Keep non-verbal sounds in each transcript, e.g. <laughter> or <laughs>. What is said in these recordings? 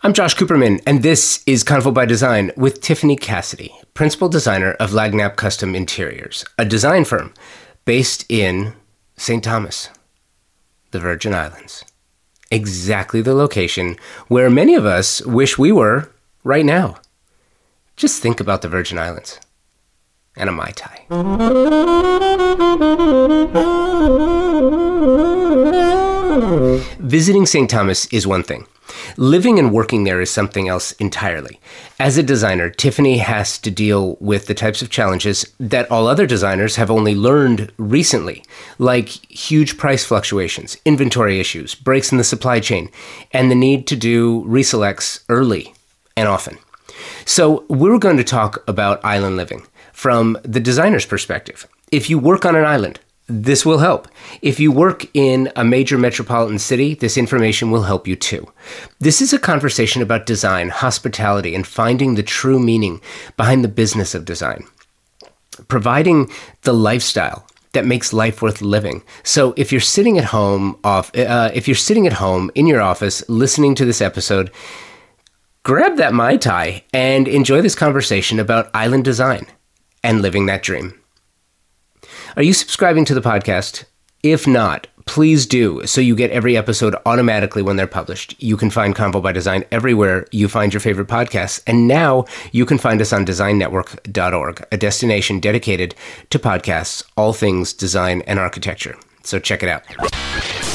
I'm Josh Cooperman, and this is Convo by Design with Tiffany Cassidy, principal designer of Lagniappe Custom Interiors, a design firm based in St. Thomas, the Virgin Islands. Exactly the location where many of us wish we were right now. Just think about the Virgin Islands and a Mai Tai. Visiting St. Thomas is one thing. Living and working there is something else entirely. As a designer, Tiffany has to deal with the types of challenges that all other designers have only learned recently, like huge price fluctuations, inventory issues, breaks in the supply chain, and the need to do reselects early and often. So, we're going to talk about island living from the designer's perspective. If you work on an island, this will help. If you work in a major metropolitan city, this information will help you too. This is a conversation about design, hospitality, and finding the true meaning behind the business of design. Providing the lifestyle that makes life worth living. So if you're sitting at home off uh, if you're sitting at home in your office listening to this episode, grab that mai tai and enjoy this conversation about island design and living that dream. Are you subscribing to the podcast? If not, please do so you get every episode automatically when they're published. You can find Convo by Design everywhere you find your favorite podcasts. And now you can find us on designnetwork.org, a destination dedicated to podcasts, all things design and architecture. So check it out.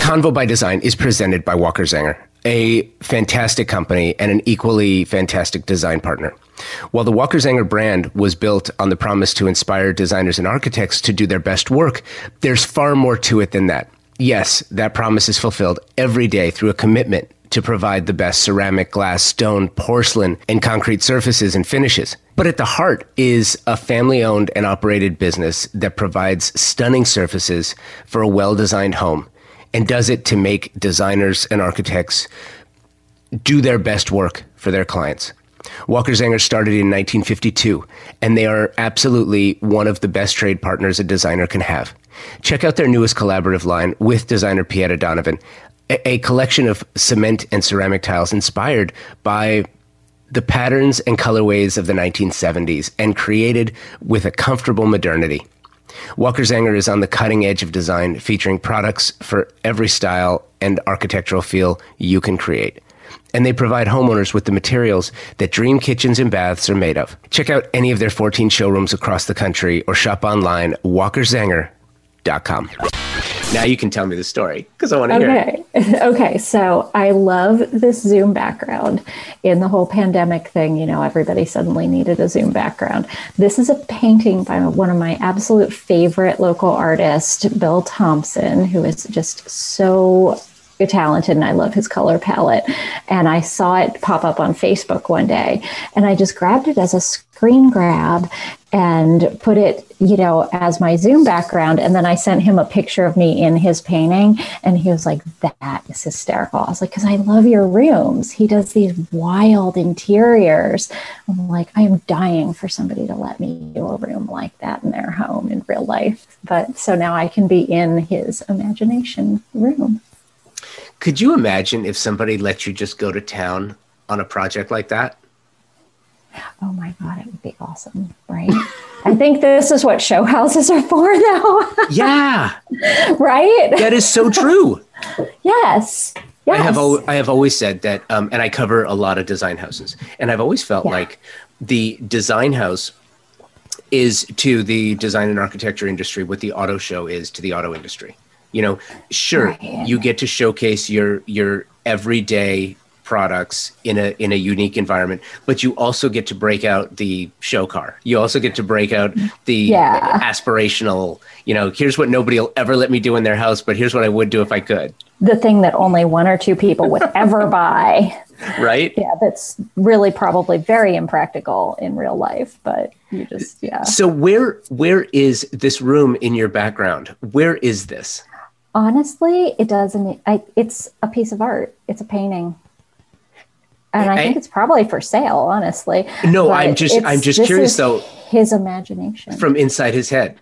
Convo by Design is presented by Walker Zanger a fantastic company and an equally fantastic design partner. While the Walker Zanger brand was built on the promise to inspire designers and architects to do their best work, there's far more to it than that. Yes, that promise is fulfilled every day through a commitment to provide the best ceramic, glass, stone, porcelain, and concrete surfaces and finishes. But at the heart is a family owned and operated business that provides stunning surfaces for a well designed home and does it to make designers and architects do their best work for their clients. Walker Zanger started in 1952, and they are absolutely one of the best trade partners a designer can have. Check out their newest collaborative line with designer Pieta Donovan, a, a collection of cement and ceramic tiles inspired by the patterns and colorways of the 1970s and created with a comfortable modernity. Walker Zanger is on the cutting edge of design, featuring products for every style and architectural feel you can create. And they provide homeowners with the materials that dream kitchens and baths are made of. Check out any of their 14 showrooms across the country or shop online walkerzanger.com. Now you can tell me the story because I want to okay. hear it. <laughs> okay. So I love this Zoom background. In the whole pandemic thing, you know, everybody suddenly needed a Zoom background. This is a painting by one of my absolute favorite local artists, Bill Thompson, who is just so talented and I love his color palette. And I saw it pop up on Facebook one day and I just grabbed it as a screen grab and put it, you know, as my Zoom background. And then I sent him a picture of me in his painting and he was like, that is hysterical. I was like, because I love your rooms. He does these wild interiors. I'm like, I am dying for somebody to let me do a room like that in their home in real life. But so now I can be in his imagination room. Could you imagine if somebody let you just go to town on a project like that? Oh my God, it would be awesome, right? <laughs> I think this is what show houses are for <laughs> though. yeah. <laughs> Right? That is so true. yes. Yes. I have al- I have always said that, um, and I cover a lot of design houses, and I've always felt yeah. like the design house is to the design and architecture industry what the auto show is to the auto industry you know sure right. you get to showcase your your everyday products in a in a unique environment but you also get to break out the show car. You also get to break out the yeah. aspirational you know here's what nobody will ever let me do in their house but here's what i would do if i could. The thing that only one or two people would <laughs> ever buy. Right? Yeah that's really probably very impractical in real life but you just yeah. So where where is this room in your background? Where is this Honestly, it doesn't. I, it's a piece of art. It's a painting, and I, I think it's probably for sale. Honestly, no. But I'm just. I'm just curious though. His imagination from inside his head.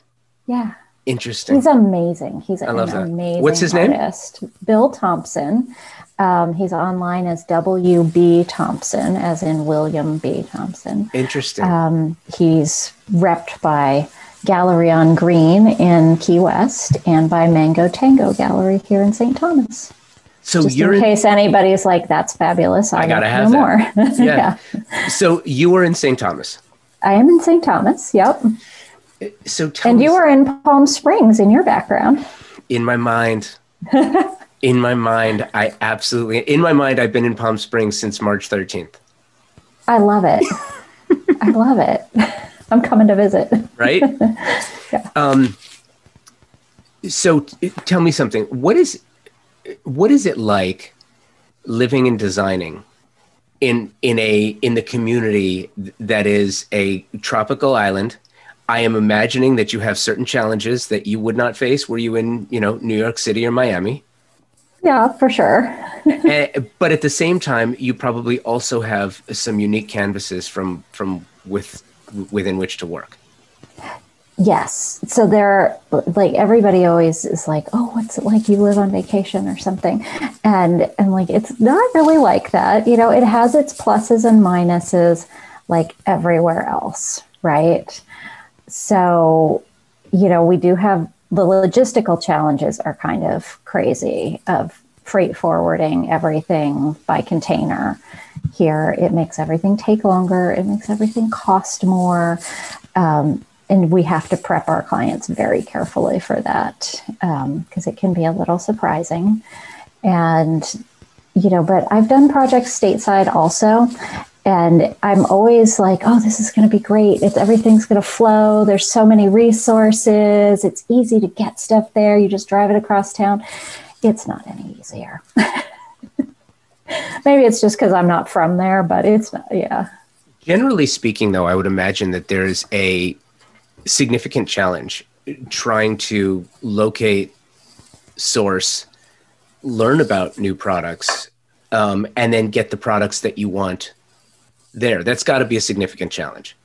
Yeah. Interesting. He's amazing. He's an amazing. What's his artist. name? Bill Thompson. Um, he's online as W.B. Thompson, as in William B. Thompson. Interesting. Um, he's repped by Gallery on Green in Key West and by Mango Tango Gallery here in St. Thomas. so Just you're in case anybody's like, that's fabulous. I, I gotta have more. <laughs> Yeah. So you were in St. Thomas. I am in St. Thomas. Yep. So tell And you were in Palm Springs in your background. in my mind. <laughs> in my mind, I absolutely in my mind I've been in Palm Springs since March 13th. I love it. <laughs> I love it. I'm coming to visit. right? <laughs> Um, so t- tell me something. What is what is it like living and designing in in a in the community that is a tropical island? I am imagining that you have certain challenges that you would not face were you in, you know, New York City or Miami. Yeah, for sure. <laughs> Eh, but at the same time, you probably also have some unique canvases from from with within which to work. Yes. So there, like everybody always is like, "Oh, what's it like? You live on vacation or something?" And and like it's not really like that. You know, it has its pluses and minuses, like everywhere else, right? So, you know, we do have the logistical challenges are kind of crazy of freight forwarding everything by container. Here, it makes everything take longer. It makes everything cost more. Um, and we have to prep our clients very carefully for that because it can be a little surprising. And, you know, but I've done projects stateside also. And I'm always like, oh, this is going to be great. It's everything's going to flow. There's so many resources. It's easy to get stuff there. You just drive it across town. It's not any easier. <laughs> Maybe it's just because I'm not from there, but it's not, yeah. Generally speaking, though, I would imagine that there's a significant challenge trying to locate, source, learn about new products, um, and then get the products that you want there. That's got to be a significant challenge.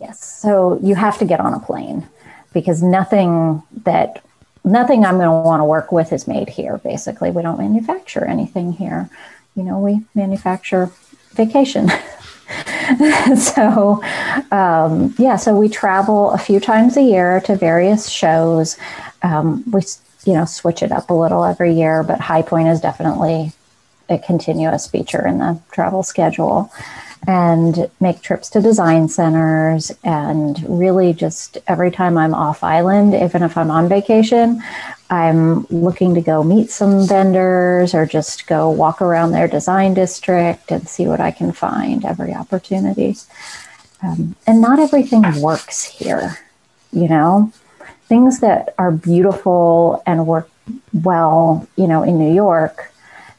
Yes. So you have to get on a plane because nothing that nothing I'm going to want to work with is made here. Basically, we don't manufacture anything here. You know, we manufacture vacation. <laughs> so um, yeah, so we travel a few times a year to various shows. Um, we you know switch it up a little every year, but High Point is definitely a continuous feature in the travel schedule and make trips to design centers and really just every time I'm off island, even if I'm on vacation, I'm looking to go meet some vendors or just go walk around their design district and see what I can find every opportunity. Um, and not everything works here, you know, things that are beautiful and work well, you know, in New York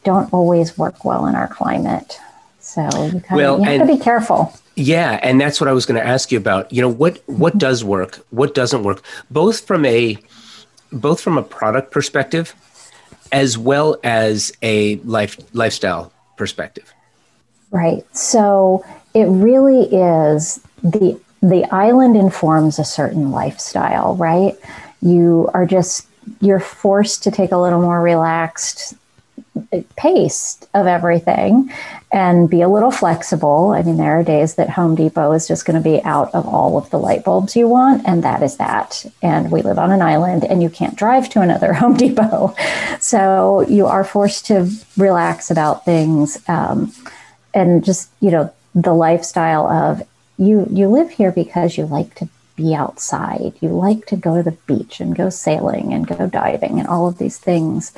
don't always work well in our climate. So you, kind Well, of, you have and- to be careful. Yeah, and that's what I was going to ask you about. You know, what what mm-hmm. does work? What doesn't work? Both from a both from a product perspective as well as a life lifestyle perspective. Right. So it really is the the island informs a certain lifestyle, right? You are just you're forced to take a little more relaxed pace of everything and be a little flexible. I mean, there are days that Home Depot is just going to be out of all of the light bulbs you want, and that is that. And we live on an island, and you can't drive to another <laughs> Home Depot. So you are forced to relax about things um, and just, you know, the lifestyle of you, you live here because you like to be outside. You like to go to the beach and go sailing and go diving and all of these things.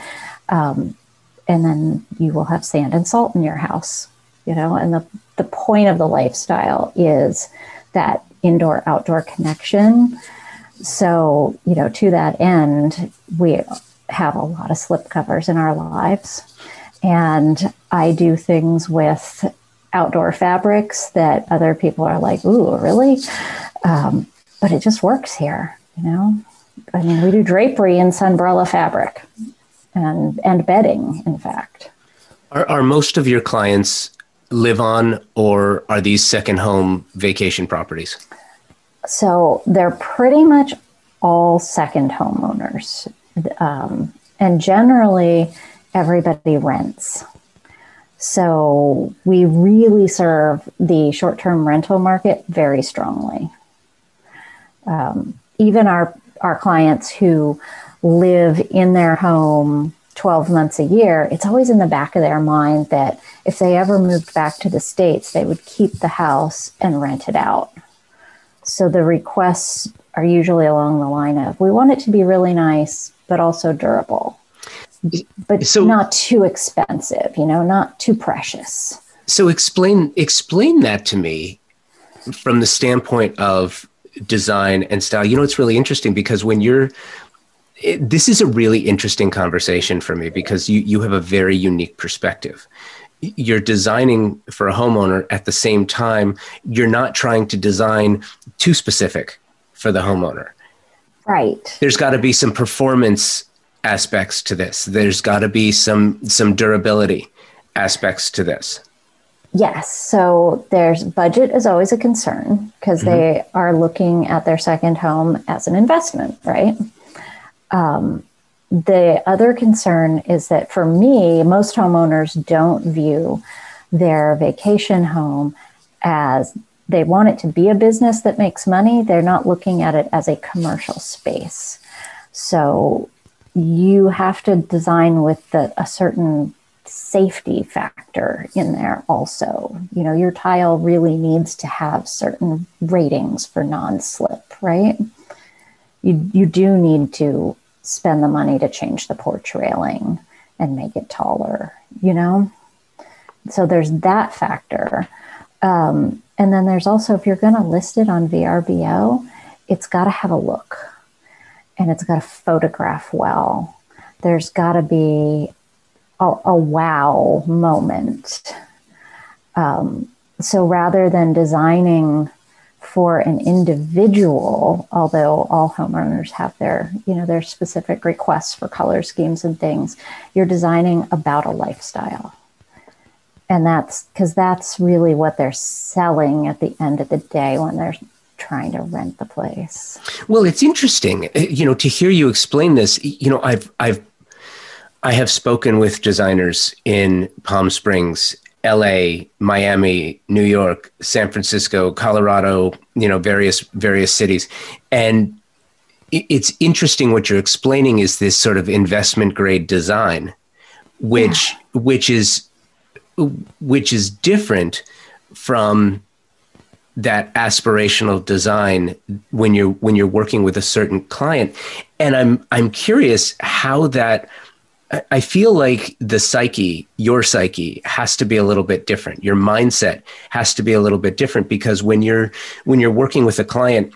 Um, and then you will have sand and salt in your house you know? And the, the point of the lifestyle is that indoor outdoor connection. So you know to that end we have a lot of slip covers in our lives. And i do things with outdoor fabrics that other people are like ooh really? Um, but it just works here you know? I mean we do drapery in sunbrella fabric and and bedding in fact Are, are most of your clients live on or are these second home vacation properties? so they're pretty much all second homeowners um, and generally everybody rents So we really serve the short term rental market very strongly. Um, even our, our clients who live in their home 12 months a year, it's always in the back of their mind that if they ever moved back to the States, they would keep the house and rent it out. So the requests are usually along the line of we want it to be really nice, but also durable, but so, not too expensive, you know, not too precious. So explain explain that to me from the standpoint of design and style. You know, it's really interesting because when you're it, this is a really interesting conversation for me because you you have a very unique perspective. You're designing for a homeowner at the same time. You're not trying to design too specific for the homeowner. Right. There's got to be some performance aspects to this. There's got to be some some durability aspects to this. Yes. So there's budget is always a concern because mm-hmm. they are looking at their second home as an investment right um, the other concern is that for me, most homeowners don't view their vacation home as they want it to be a business that makes money. They're not looking at it as a commercial space. So you have to design with the, a certain safety factor in there also. You know, your tile really needs to have certain ratings for non-slip, right? You you do need to spend the money to change the porch railing and make it taller, you know? So there's that factor. Um, and then there's also, if you're going to list it on VRBO, it's got to have a look and it's got to photograph well. There's got to be a, a wow moment. Um, so rather than designing for an individual, although all homeowners have their, you know, their specific requests for color schemes and things, you're designing about a lifestyle. And that's because that's really what they're selling at the end of the day when they're trying to rent the place. Well, it's interesting, eh, you know, to hear you explain this. You know, I've I've I have spoken with designers in Palm Springs LA, Miami, New York, San Francisco, Colorado, you know, various various cities. And it's interesting what you're explaining is this sort of investment grade design which yeah. which is which is different from that aspirational design when you're when you're working with a certain client and i'm i'm curious how that I feel like the psyche, your psyche, has to be a little bit different. Your mindset has to be a little bit different because when you're when you're working with a client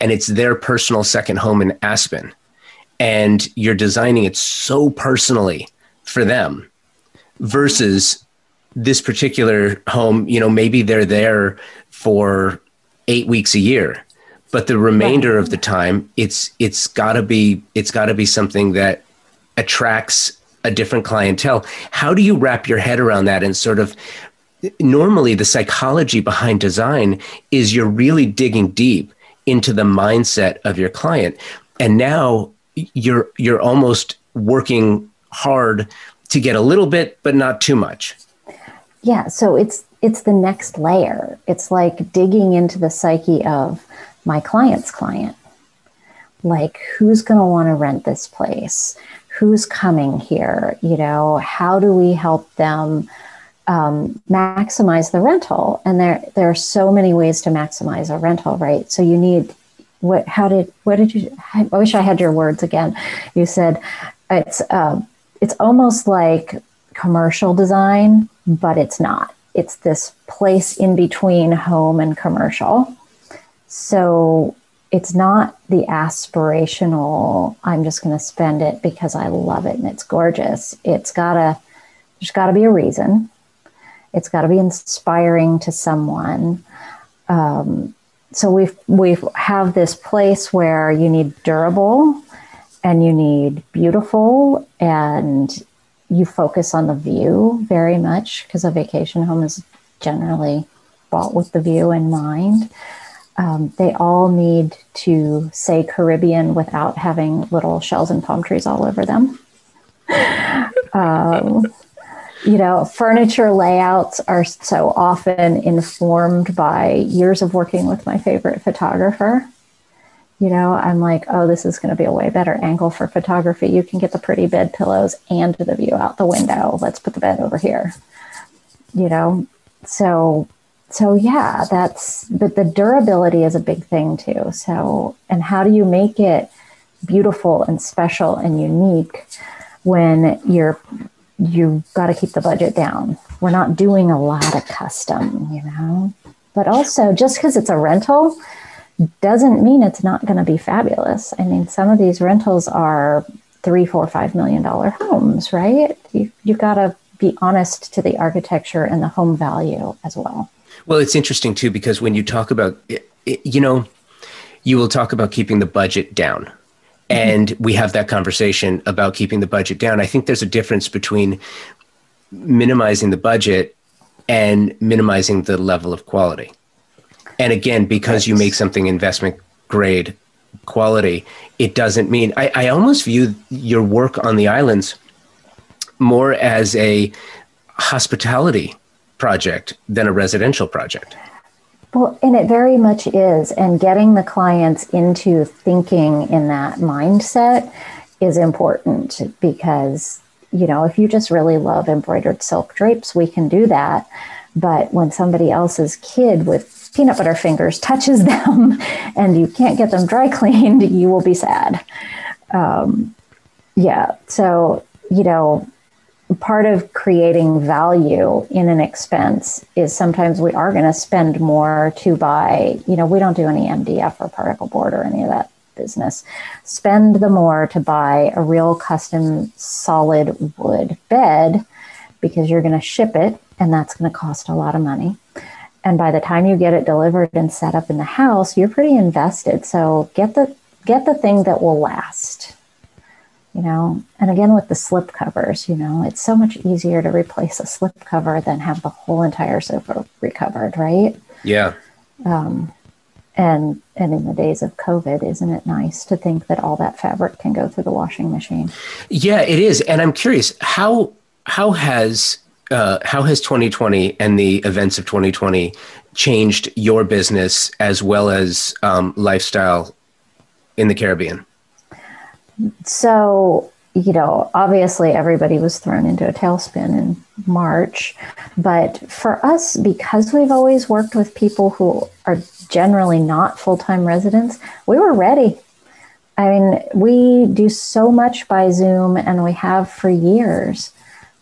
and it's their personal second home in Aspen, and you're designing it so personally for them, versus this particular home, you know, maybe they're there for eight weeks a year, but the remainder of the time, it's it's got to be it's got to be something that attracts a different clientele. How do you wrap your head around that and sort of normally the psychology behind design is you're really digging deep into the mindset of your client and now you're you're almost working hard to get a little bit but not too much. Yeah, so it's it's the next layer. It's like digging into the psyche of my client's client. Like who's going to want to rent this place? Who's coming here? You know how do we help them um, maximize the rental? And there there are so many ways to maximize a rental right? So you need what how did what did you i wish i had your words again. You said it's uh, it's almost like commercial design but it's not. It's this place in between home and commercial. So it's not the aspirational i'm just going to spend it because i love it and it's gorgeous. It's gotta there's got to be a reason. It's got to be inspiring to someone. Um, so we we have this place where you need durable and you need beautiful and you focus on the view very much because a vacation home is generally bought with the view in mind um, they all need to say Caribbean without having little shells and palm trees all over them. <laughs> um, you know, furniture layouts are so often informed by years of working with my favorite photographer. You know, I'm like, oh, this is going to be a way better angle for photography. You can get the pretty bed pillows and the view out the window. Let's put the bed over here. You know, so so yeah, that's but the durability is a big thing too. So and how do you make it beautiful and special and unique when you're you've got to keep the budget down. We're not doing a lot of custom, you know. But also just because it's a rental doesn't mean it's not going to be fabulous. I mean, some of these rentals are three, four, five million dollar homes, right? You you got to be honest to the architecture and the home value as well. Well, it's interesting too because when you talk about, you know, you will talk about keeping the budget down. Mm-hmm. And we have that conversation about keeping the budget down. I think there's a difference between minimizing the budget and minimizing the level of quality. And again, because you make something investment grade quality, it doesn't mean I, I almost view your work on the islands more as a hospitality project than a residential project. Well, and it very much is. And getting the clients into thinking in that mindset is important because, you know, if you just really love embroidered silk drapes, we can do that. But when somebody else's kid with peanut butter fingers touches <laughs> them and you can't get them dry cleaned, you will be sad. Um, yeah. So, you know, part of creating value in an expense is sometimes we are going to spend more to buy, you know, we don't do any MDF or particle board or any of that business. Spend the more to buy a real custom solid wood bed because you're going to ship it and that's going to cost a lot of money. And by the time you get it delivered and set up in the house you're pretty invested. So get the get the thing that will last you know? And again with the slip covers you know it's so much easier to replace a slip cover than have the whole entire sofa recovered right? Yeah. Um, and and in the days of covid isn't it nice to think that all that fabric can go through the washing machine? Yeah it is. And i'm curious how how has uh, how has 2020 and the events of 2020 changed your business as well as um, lifestyle in the Caribbean? So, you know, obviously everybody was thrown into a tailspin in March. But for us, because we've always worked with people who are generally not full time residents, we were ready. I mean, we do so much by Zoom and we have for years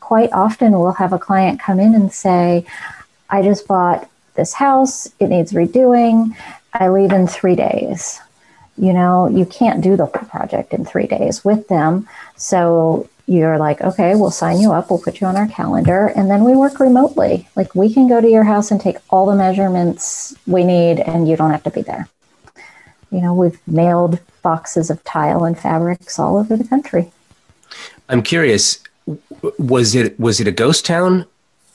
quite often we'll have a client come in and say, I just bought this house, it needs redoing, I leave in three days. You know, you can't do the whole project in three days with them. So you're like, okay, we'll sign you up, we'll put you on our calendar, and then we work remotely. Like we can go to your house and take all the measurements we need, and you don't have to be there. You know, we've mailed boxes of tile and fabrics all over the country. I'm curious, was it was it a ghost town,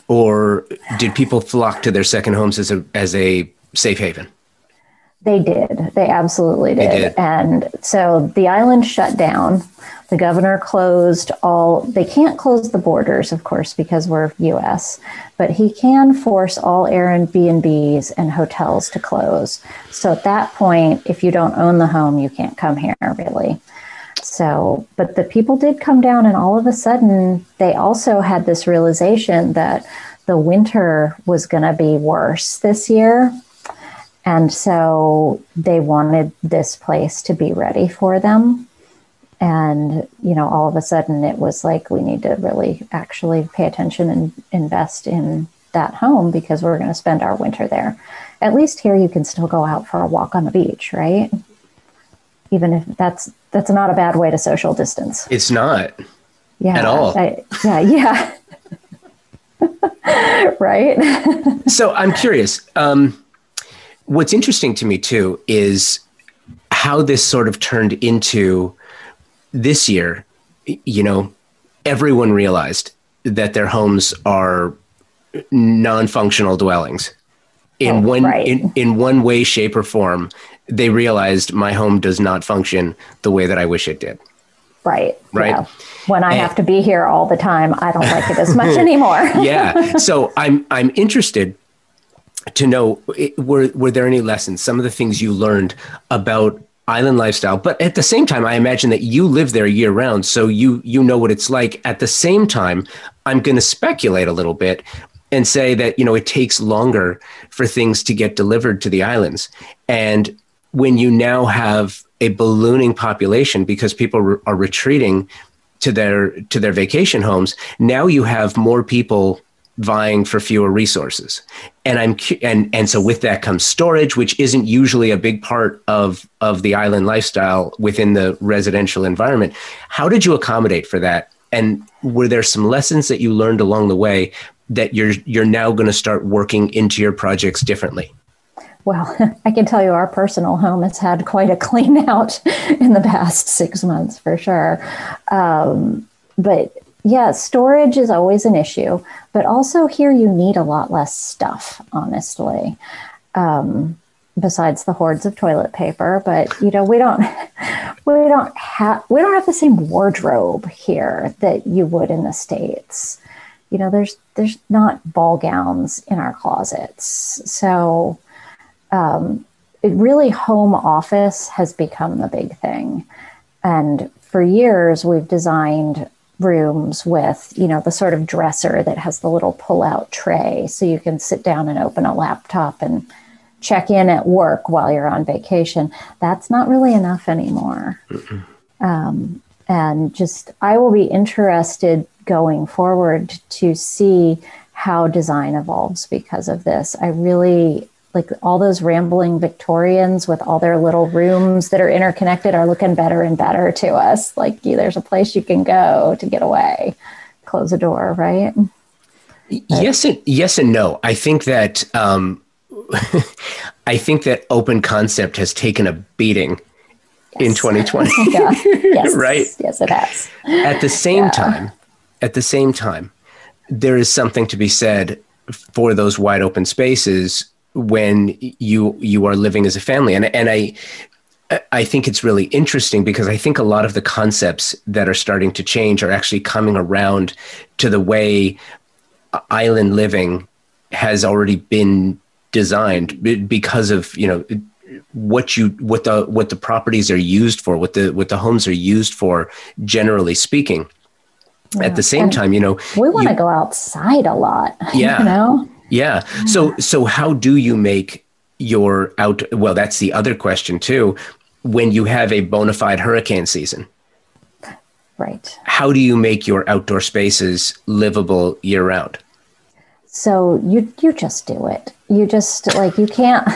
or did people flock to their second homes as a as a safe haven? They did. They absolutely did. They did. And so the island shut down. The governor closed all, they can't close the borders, of course, because we're US, but he can force all Airbnbs and hotels to close. So at that point, if you don't own the home, you can't come here really. So, but the people did come down, and all of a sudden, they also had this realization that the winter was going to be worse this year. And so they wanted this place to be ready for them. And, you know, all of a sudden it was like, we need to really actually pay attention and invest in that home because we're going to spend our winter there. At least here you can still go out for a walk on the beach, right? even if that's that's not a bad way to social distance. It's not. Yeah. At all. I, yeah. Yeah. <laughs> right. <laughs> so I'm curious. Um, what's interesting to me too is how this sort of turned into this year. You know, everyone realized that their homes are non-functional dwellings in oh, one right. in, in one way shape or form they realized my home does not function the way that I wish it did. Right. Right. Yeah. When I And- have to be here all the time, I don't like it as much <laughs> anymore. yeah. So I'm I'm interested to know were were there any lessons, some of the things you learned about island lifestyle, but at the same time, I imagine that you live there year round, so you you know what it's like. At the same time, I'm going to speculate a little bit and say that you know it takes longer for things to get delivered to the islands, and when you now have a ballooning population because people re- are retreating to their to their vacation homes now you have more people vying for fewer resources. And i'm and and so with that comes storage which isn't usually a big part of of the island lifestyle within the residential environment. How did you accommodate for that? And were there some lessons that you learned along the way that you're you're now going to start working into your projects differently? Well, <laughs> I can tell you our personal home has had quite a clean <laughs> out in the past six months for sure. Um, but yeah, storage is always an issue, but also here you need a lot less stuff, honestly. Um, besides the hordes of toilet paper, but you know, we don't <laughs> we don't have we don't have the same wardrobe here that you would in the States. You know, there's there's not ball gowns in our closets. So um, it really home office has become the big thing. And for years, we've designed rooms with, you know, the sort of dresser that has the little pull out tray. So you can sit down and open a laptop and check in at work while you're on vacation. That's not really enough anymore. Um, and just, I will be interested going forward to see how design evolves because of this. I really like all those rambling Victorians with all their little rooms that are interconnected are looking better and better to us. Like there's a place you can go to get away, close a door, right? Yes and yes and no. I think that um, <laughs> I think that open concept has taken a beating in 2020. <laughs> Yeah. Yes. <laughs> Right. Yes, it has. at the same time, at the same time, there is something to be said for those wide open spaces when you you are living as a family. And and I I think it's really interesting because I think a lot of the concepts that are starting to change are actually coming around to the way island living has already been designed because of you know what you what the what the properties are used for what the what the homes are used for generally speaking at the same And time you know We want to go outside a lot. <laughs> Yeah. You know? Yeah mm-hmm. so so how do you make your out well that's the other question too when you have a bona fide hurricane season Right. how do you make your outdoor spaces livable year round So you you just do it. You just like you can't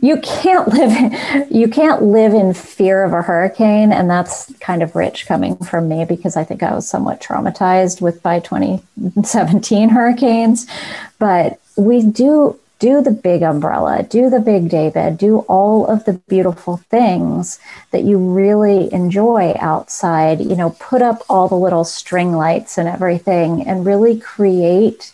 you can't live you can't live in fear of a hurricane and that's kind of rich coming from me because I think I was somewhat traumatized with by 2017 hurricanes. But we do do the big umbrella do the big daybed do all of the beautiful things that you really enjoy outside you know put up all the little string lights and everything and really create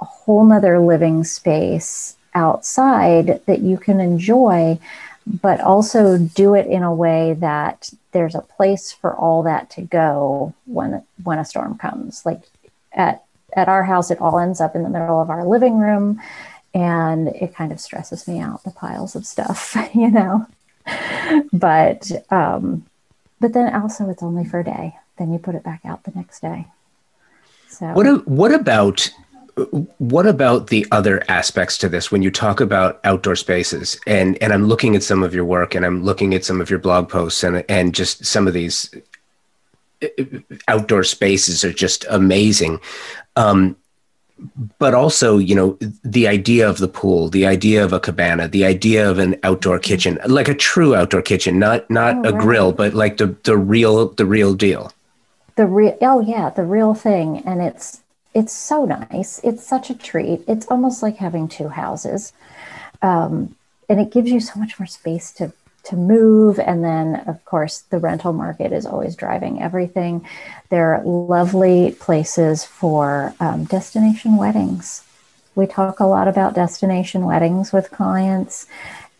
a whole nother living space outside that you can enjoy, but also do it in a way that there's a place for all that to go when when a storm comes. Like at at our house, it all ends up in the middle of our living room, and it kind of stresses me out the piles of stuff, <laughs> you know. But um, but then also it's only for a day. Then you put it back out the next day. So What a, what about what about the other aspects to this when you talk about outdoor spaces? And and I'm looking at some of your work and I'm looking at some of your blog posts and and just some of these uh, outdoor spaces are just amazing. Um, but also you know the idea of the pool the idea of a cabana the idea of an outdoor kitchen like a true outdoor kitchen not not Oh, a right. grill but like the the real the real deal. The real oh yeah the real thing. And it's it's so nice. It's such a treat. It's almost like having two houses. Um, and it gives you so much more space to to move. And then of course the rental market is always driving everything. They're lovely places for um, destination weddings. We talk a lot about destination weddings with clients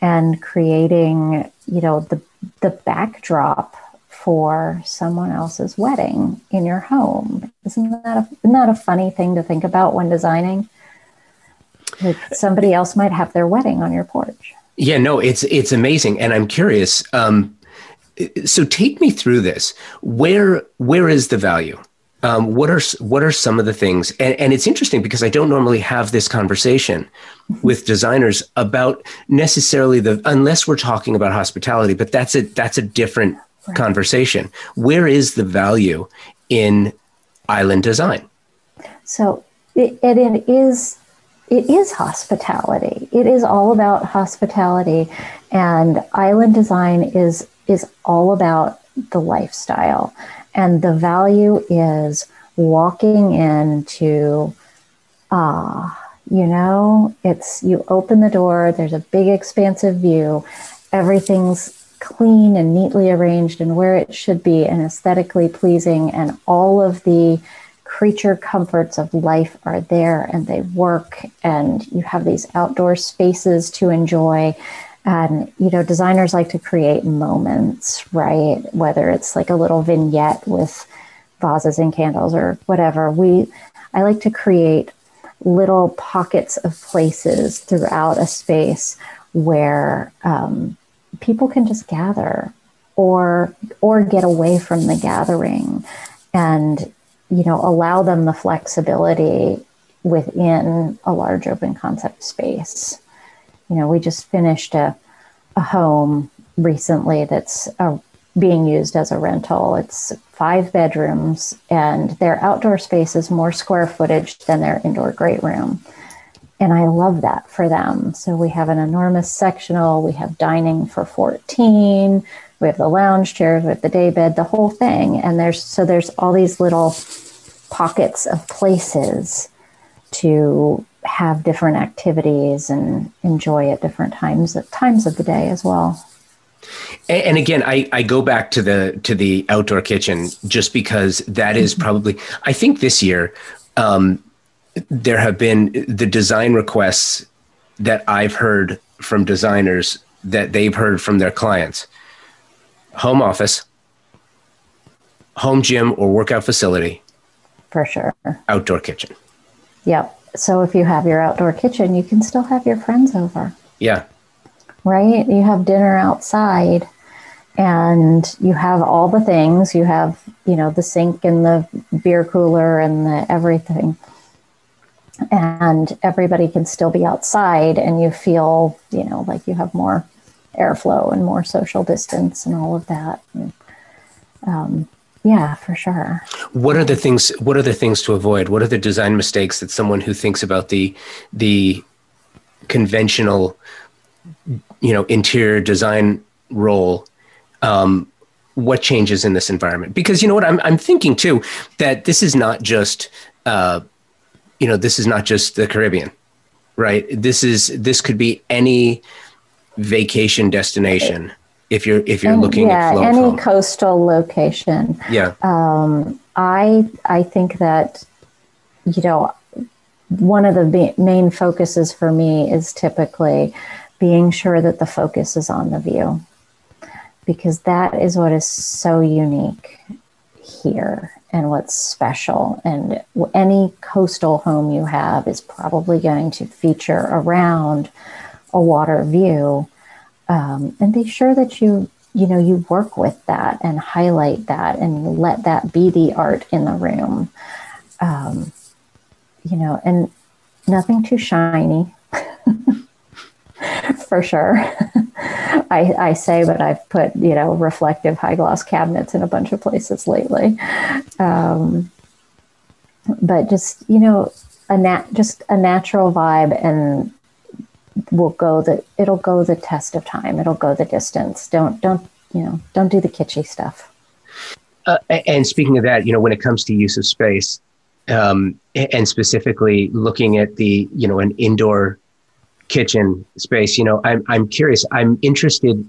and creating you know the the backdrop for someone else's wedding in your home. Isn't that a, isn't that a funny thing to think about when designing? Like somebody else might have their wedding on your porch. Yeah, no, it's it's amazing, and I'm curious. Um, so take me through this. Where where is the value? Um, what are what are some of the things? And, and it's interesting because I don't normally have this conversation with designers about necessarily the unless we're talking about hospitality, but that's a that's a different right. conversation. Where is the value in island design? So it, it is it is hospitality. It is all about hospitality, and island design is is all about the lifestyle. And the value is walking into, ah, uh, you know, it's you open the door, there's a big expansive view, everything's clean and neatly arranged and where it should be and aesthetically pleasing, and all of the creature comforts of life are there and they work, and you have these outdoor spaces to enjoy. And you know designers like to create moments right? Whether it's like a little vignette with vases and candles or whatever. We i like to create little pockets of places throughout a space where um, people can just gather or or get away from the gathering and you know allow them the flexibility within a large open concept space you know, we just finished a, a home recently that's uh, being used as a rental. It's five bedrooms, and their outdoor space is more square footage than their indoor great room. And I love that for them. So we have an enormous sectional, we have dining for 14, we have the lounge chairs, we have the day bed, the whole thing. And there's so there's all these little pockets of places to have different activities and enjoy at different times at times of the day as well. And, and again, I, I go back to the to the outdoor kitchen just because that is mm-hmm. probably I think this year um, there have been the design requests that I've heard from designers that they've heard from their clients. Home office, home gym or workout facility. For sure. Outdoor kitchen. Yep. So if you have your outdoor kitchen, you can still have your friends over. Yeah. Right? You have dinner outside and you have all the things. You have, you know, the sink and the beer cooler and the everything. And everybody can still be outside and you feel, you know, like you have more airflow and more social distance and all of that. Um, yeah, for sure. What are the things? What are the things to avoid? What are the design mistakes that someone who thinks about the the conventional, you know, interior design role? Um, what changes in this environment? Because you know what I'm I'm thinking too that this is not just uh, you know this is not just the Caribbean, right? This is this could be any vacation destination if you're if you're and, looking yeah, at any coastal location. Yeah. Um, I I think that you know one of the main focuses for me is typically being sure that the focus is on the view because that is what is so unique here and what's special. And any coastal home you have is probably going to feature around a water view. Um, and be sure that you you know you work with that and highlight that and let that be the art in the room. Um, you know and nothing too shiny <laughs> <laughs> for sure <laughs> I, I say but i've put you know reflective high gloss cabinets in a bunch of places lately um, but just you know a nat just a natural vibe and will go the it'll go the test of time. It'll go the distance. Don't don't you know? Don't do the kitschy stuff. Uh, and speaking of that, you know, when it comes to use of space, um, and specifically looking at the you know an indoor kitchen space, you know, I'm I'm curious. I'm interested.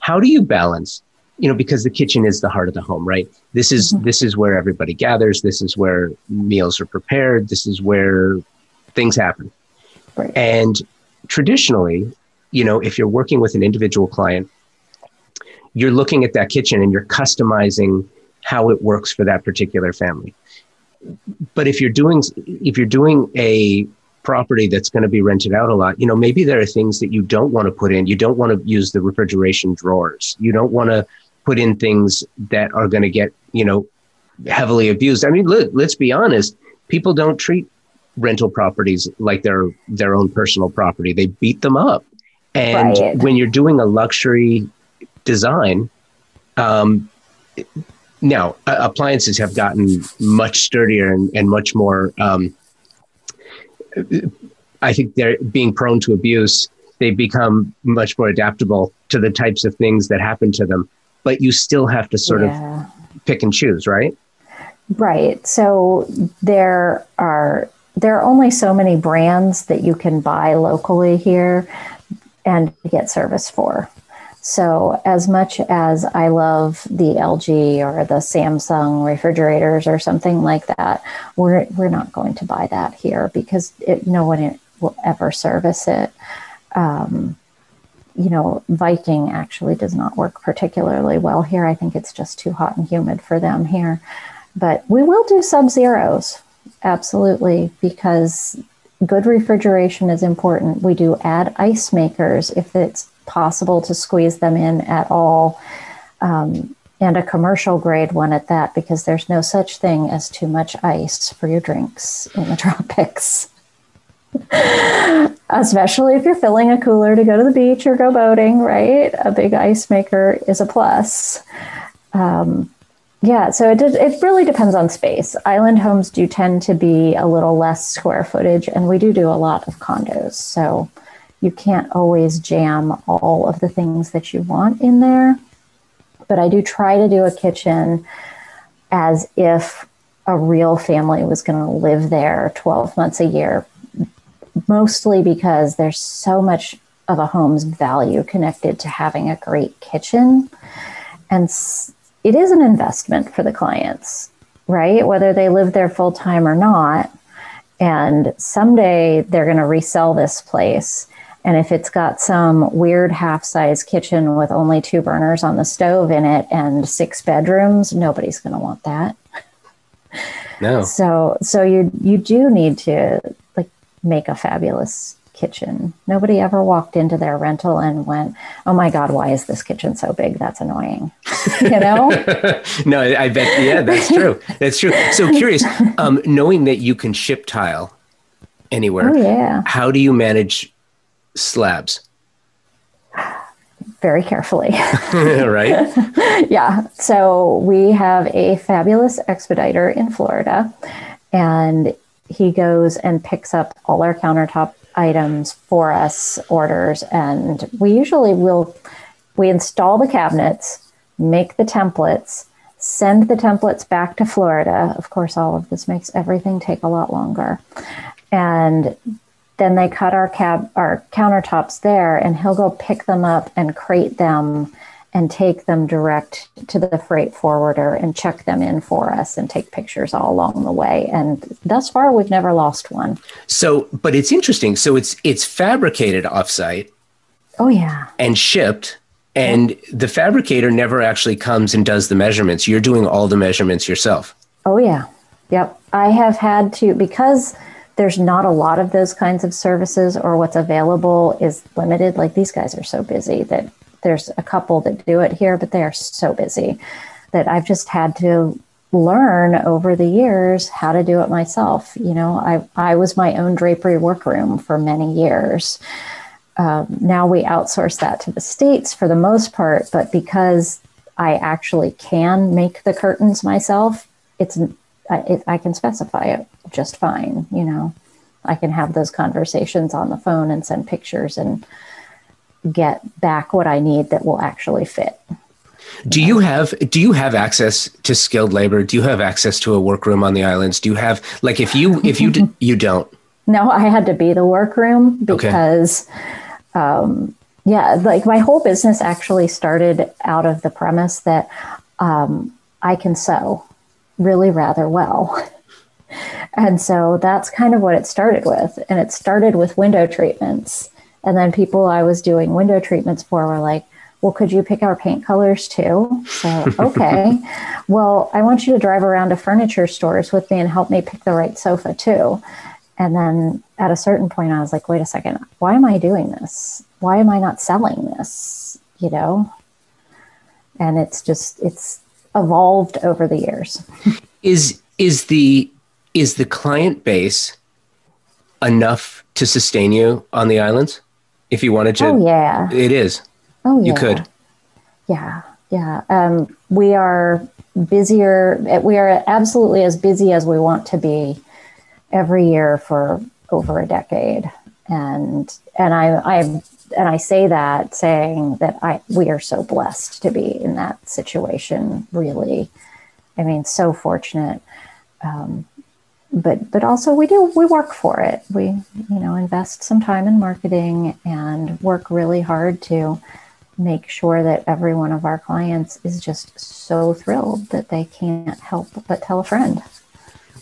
How do you balance? You know, because the kitchen is the heart of the home, right? This is mm-hmm. this is where everybody gathers. This is where meals are prepared. This is where things happen. Right. And traditionally, you know, if you're working with an individual client, you're looking at that kitchen and you're customizing how it works for that particular family. But if you're doing if you're doing a property that's going to be rented out a lot, you know, maybe there are things that you don't want to put in. You don't want to use the refrigeration drawers. You don't want to put in things that are going to get, you know, heavily abused. I mean, look, let's be honest. People don't treat rental properties like their their own personal property. They beat them up. And right. when you're doing a luxury design, um, now uh, appliances have gotten much sturdier and, and much more um, I think they're being prone to abuse. They become much more adaptable to the types of things that happen to them. But you still have to sort yeah. of pick and choose, right? Right. So there are there are only so many brands that you can buy locally here and get service for. So, as much as I love the LG or the Samsung refrigerators or something like that, we're, we're not going to buy that here because it, no one will ever service it. Um, you know, Viking actually does not work particularly well here. I think it's just too hot and humid for them here. But we will do Sub-Zeros, absolutely, because good refrigeration is important. We do add ice makers if it's possible to squeeze them in at all. Um, and a commercial grade one at that, because there's no such thing as too much ice for your drinks in the <laughs> tropics. Especially if you're filling a cooler to go to the beach or go boating, right? A big ice maker is a plus. Um, yeah, so it, did, it really depends on space. Island homes do tend to be a little less square footage, and we do do a lot of condos. So you can't always jam all of the things that you want in there. But I do try to do a kitchen as if a real family was going to live there 12 months a year, mostly because there's so much of a home's value connected to having a great kitchen. And it is an investment for the clients, right? Whether they live there full time or not. And someday they're going to resell this place and if it's got some weird half size kitchen with only two burners on the stove in it and six bedrooms, nobody's going to want that. <laughs> No. So so you you do need to like make a fabulous kitchen. Nobody ever walked into their rental and went, "Oh my god, why is this kitchen so big? That's annoying." <laughs> You know? <laughs> no, I bet yeah, that's true. That's true. So curious, um, knowing that you can ship tile anywhere. Oh, yeah. How do you manage slabs? Very carefully. <laughs> <laughs> right? yeah. So we have a fabulous expediter in Florida, and he goes and picks up all our countertop items for us, orders, and we usually will we install the cabinets, make the templates, send the templates back to Florida. Of course, all of this makes everything take a lot longer. And then they cut our cab our countertops there and he'll go pick them up and crate them and take them direct to the freight forwarder and check them in for us and take pictures all along the way. And thus far we've never lost one. So but it's interesting. So it's it's fabricated offsite oh yeah. and shipped and the fabricator never actually comes and does the measurements. You're doing all the measurements yourself. Oh yeah. Yep. I have had to because there's not a lot of those kinds of services or what's available is limited. Like these guys are so busy that there's a couple that do it here, but they are so busy that I've just had to learn over the years how to do it myself. You know, I, I was my own drapery workroom for many years. Um, now we outsource that to the states for the most part, but because I actually can make the curtains myself, it's I, it, I can specify it just fine. You know, I can have those conversations on the phone and send pictures and get back what I need that will actually fit. Do you have do you have access to skilled labor? Do you have access to a workroom on the islands? Do you have like if you if you did, <laughs> you don't? No, I had to be the workroom because okay. um, yeah, like my whole business actually started out of the premise that um, I can sew really rather well. <laughs> And so that's kind of what it started with. And it started with window treatments. And then people I was doing window treatments for were like, well, could you pick our paint colors too? So, <laughs> okay. well, I want you to drive around to furniture stores with me and help me pick the right sofa too. And then at a certain point, I was like, wait a second, why am I doing this? Why am I not selling this? You know? And it's just, it's evolved over the years. <laughs> is, is the, is the client base enough to sustain you on the islands? If you wanted to, oh, yeah, it is. Oh, yeah. You could. Yeah, yeah. Um, we are busier. We are absolutely as busy as we want to be every year for over a decade, and and I I and I say that saying that I we are so blessed to be in that situation. Really, I mean, so fortunate. Um, but but also we do we work for it. We you know invest some time in marketing and work really hard to make sure that every one of our clients is just so thrilled that they can't help but tell a friend.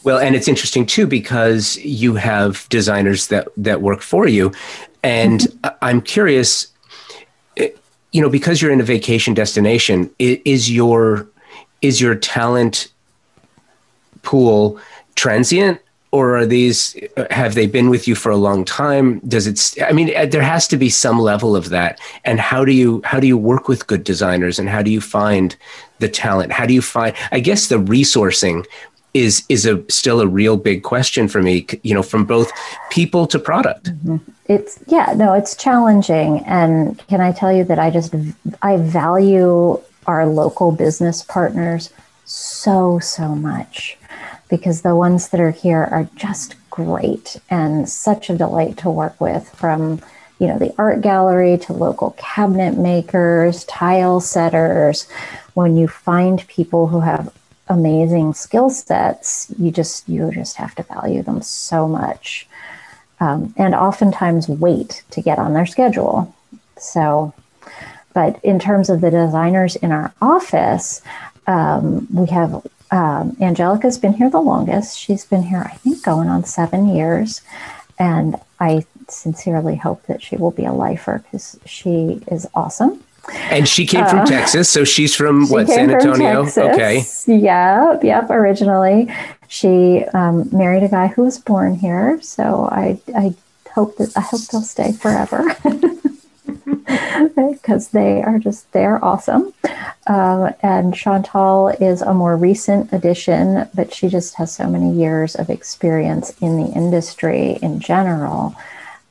Well, and it's interesting too because you have designers that that work for you, and mm-hmm. I'm curious, eh, you know, because you're in a vacation destination, is your is your talent pool transient or are these have they been with you for a long time? Does it i mean there has to be some level of that. And how do you how do you work with good designers and how do you find the talent? How do you find i guess the resourcing is is a still a real big question for me you know from both people to product. Mm-hmm. it's yeah no it's challenging. And can i tell you that i just i value our local business partners so so much because the ones that are here are just great and such a delight to work with from you know the art gallery to local cabinet makers tile setters. When you find people who have amazing skill sets you just you just have to value them so much. Um, and oftentimes wait to get on their schedule. So but in terms of the designers in our office um, we have um, Angelica's been here the longest. She's been here, I think, going on seven years. And I sincerely hope that she will be a lifer because she is awesome. And she came from uh, Texas, so she's from what San Antonio? Okay. Yep, yep. Originally, she um, married a guy who was born here, so I I hope that I hope they'll stay forever. <laughs> because they are just they're awesome. Uh, and Chantal is a more recent addition, but she just has so many years of experience in the industry in general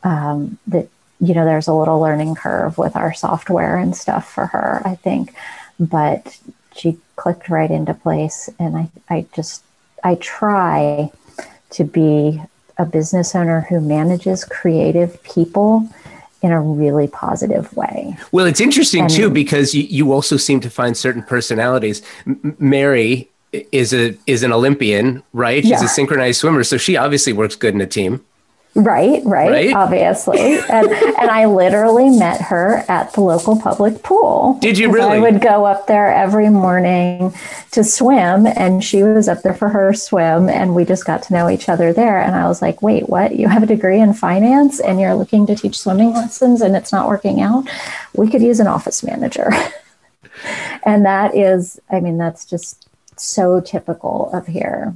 um, that you know there's a little learning curve with our software and stuff for her, I think, but she clicked right into place, and I I just I try to be a business owner who manages creative people in a really positive way. Well, it's interesting and, too because you, you also seem to find certain personalities. M- Mary is a is an Olympian, right? Yeah. She's a synchronized swimmer, so she obviously works good in a team. Right, right, right? obviously. and, <laughs> and I literally met her at the local public pool. Did you really? I would go up there every morning to swim, and she was up there for her swim, and we just got to know each other there. And I was like, wait, what? You have a degree in finance and you're looking to teach swimming lessons and it's not working out? We could use an office manager. <laughs> and that is, I mean, that's just so typical of here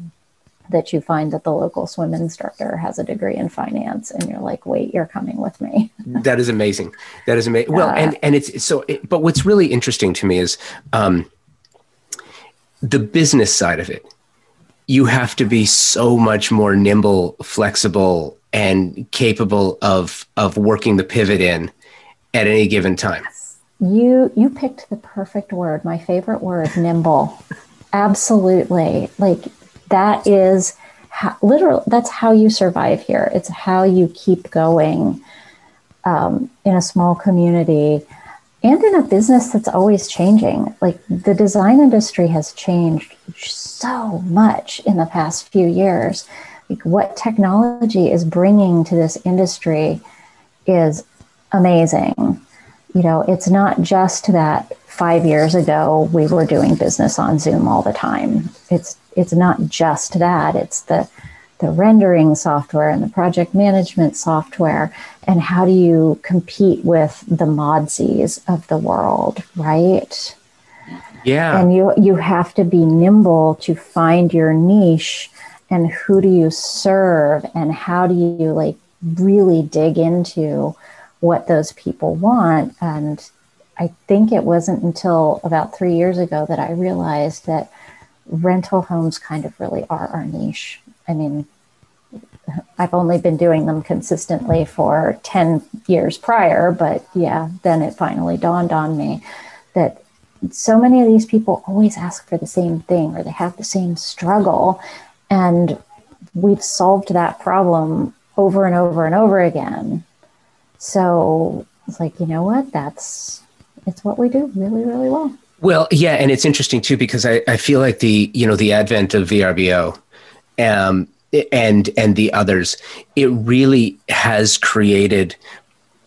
that you find that the local swim instructor has a degree in finance and you're like wait you're coming with me. <laughs> That is amazing. That is amazing well and and it's so it, but what's really interesting to me is um, the business side of it. You have to be so much more nimble flexible and capable of of working the pivot in at any given time. You you picked the perfect word my favorite word nimble. <laughs> Absolutely. Like that is how, literally that's how you survive here. It's how you keep going um, in a small community and in a business that's always changing. Like the design industry has changed so much in the past few years. Like what technology is bringing to this industry is amazing. You know, it's not just that five years ago we were doing business on Zoom all the time. It's it's not just that; it's the the rendering software and the project management software and how do you compete with the Modsys of the world right? Yeah. And you you have to be nimble to find your niche and who do you serve and how do you like really dig into what those people want? And i think it wasn't until about three years ago that i realized that rental homes kind of really are our niche I mean, I've only been doing them consistently for 10 years prior, but yeah, then it finally dawned on me that so many of these people always ask for the same thing or they have the same struggle. And we've solved that problem over and over and over again. So it's like, you know what? That's it's what we do really, really well. Well, yeah, and it's interesting too because I, I feel like the you know the advent of VRBO um, and and the others, it really has created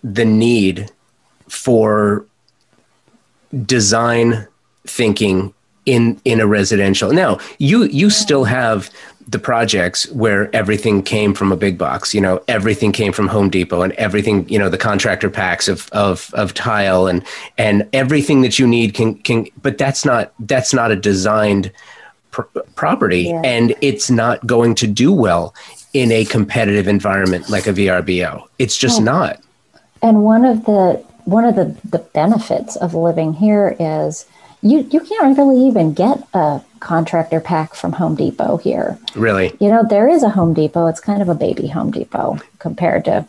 the need for design thinking in in a residential. Now, you you still have the projects where everything came from a big box you know everything came from Home Depot and everything you know the contractor packs of of of tile and and everything that you need can can but that's not that's not a designed pr- property yeah. and it's not going to do well in a competitive environment like a VRBO. It's just oh. not. And one of the one of the, the benefits of living here is you you can't really even get a contractor pack from Home Depot here. Really? You know, there is a Home Depot. It's kind of a baby Home Depot compared to,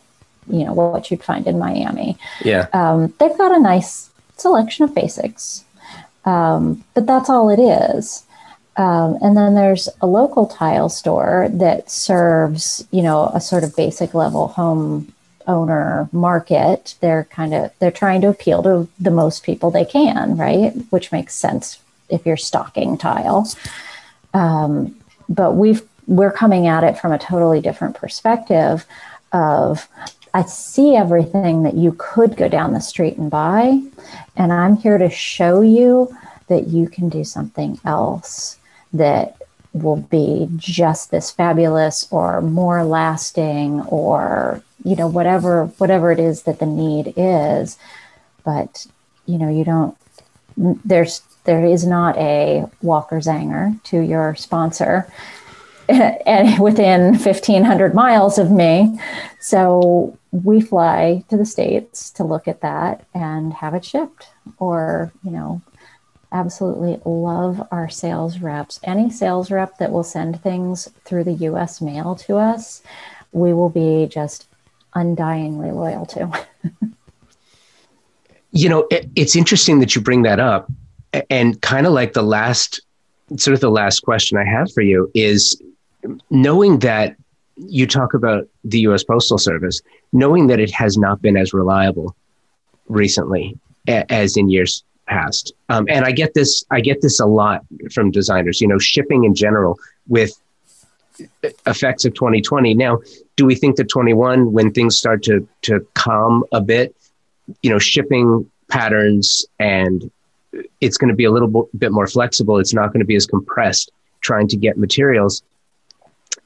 you know, what you'd find in Miami. Yeah. Um, they've got a nice selection of basics, um, but that's all it is. Um, and then there's a local tile store that serves, you know, a sort of basic level home owner market. They're kind of they're trying to appeal to the most people they can, right? Which makes sense if you're stocking tile. Um, but we've we're coming at it from a totally different perspective of I see everything that you could go down the street and buy, and I'm here to show you that you can do something else that will be just this fabulous or more lasting or you know whatever whatever it is that the need is but you know you don't there's there is not a Walker Zanger to your sponsor <laughs> and within 1500 miles of me so we fly to the states to look at that and have it shipped or you know absolutely love our sales reps. Any sales rep that will send things through the US mail to us, we will be just undyingly loyal to. you know, it, it's interesting that you bring that up. And kind of like the last, sort of the last question I have for you is knowing that you talk about the US Postal Service, knowing that it has not been as reliable recently as in years past. Um, and I get this, I get this a lot from designers, you know, shipping in general with effects of 2020. Now, do we think that 21, when things start to, to calm a bit, you know, shipping patterns and it's going to be a little bit more flexible. It's not going to be as compressed trying to get materials.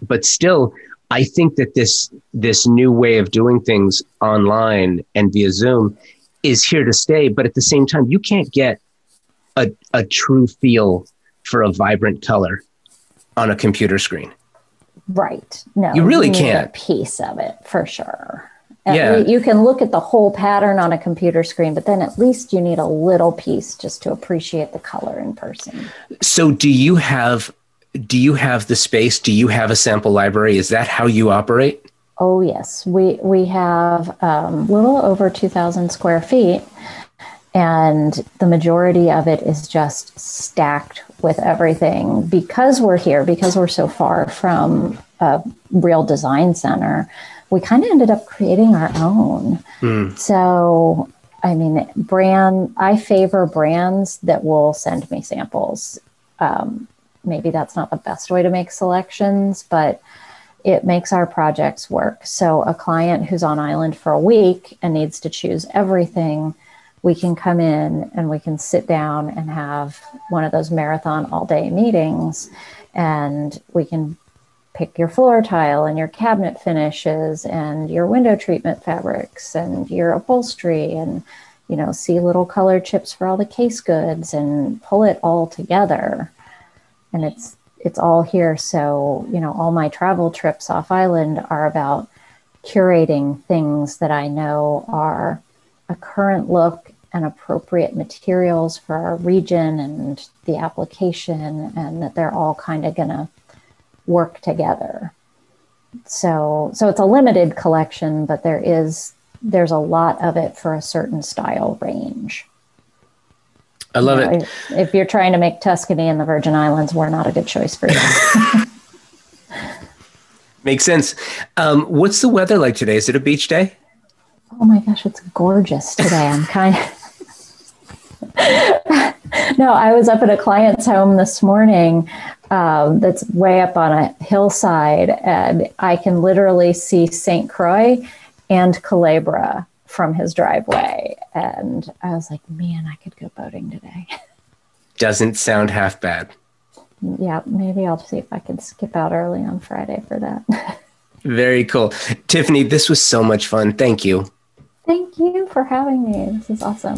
But still, I think that this this new way of doing things online and via Zoom is here to stay. But at the same time, you can't get a, a true feel for a vibrant color on a computer screen. Right. No, you really you can't. A piece of it for sure. yeah. You can look at the whole pattern on a computer screen, but then at least you need a little piece just to appreciate the color in person. So, do you have do you have the space? Do you have a sample library? Is that how you operate? Oh yes, we we have a um, little over two thousand square feet, and the majority of it is just stacked with everything because we're here because we're so far from a real design center. We kind of ended up creating our own. Mm. So I mean, brand. I favor brands that will send me samples. Um, maybe that's not the best way to make selections, but it makes our projects work. So, a client who's on island for a week and needs to choose everything, we can come in and we can sit down and have one of those marathon all day meetings and we can pick your floor tile and your cabinet finishes and your window treatment fabrics and your upholstery and you know see little color chips for all the case goods and pull it all together. And it's it's all here. So you know all my travel trips off island are about curating things that i know are a current look and appropriate materials for our region and the application and that they're all kind of going to work together. So so it's a limited collection, but there is there's a lot of it for a certain style range. I love you know, it. If, if, you're trying to make Tuscany and the Virgin Islands, we're not a good choice for you. <laughs> Makes sense. Um, what's the weather like today? Is it a beach day? Oh my gosh, it's gorgeous today. I'm kind of. <laughs> no, I was up at a client's home this morning um, that's way up on a hillside, and I can literally see St. Croix and Culebra from his driveway. And I was like, man, I could go boating today. Doesn't sound half bad. Yeah, maybe I'll see if I can skip out early on Friday for that. <laughs> Very cool. Tiffany, this was so much fun. Thank you. Thank you for having me. This is awesome.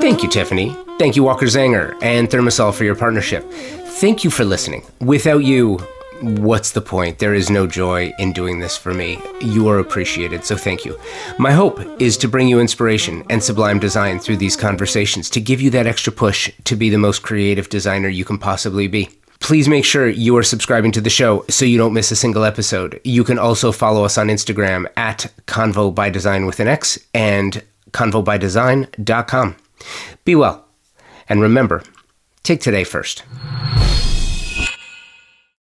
Thank you, Tiffany. Thank you, Walker Zanger and Thermasol, for your partnership. Thank you for listening. Without you, what's the point? There is no joy in doing this for me. You are appreciated, so thank you. My hope is to bring you inspiration and sublime design through these conversations, to give you that extra push to be the most creative designer you can possibly be. Please make sure you are subscribing to the show so you don't miss a single episode. You can also follow us on Instagram at Convo by Design with an X and convobydesign.com. Be well, and remember, take today first.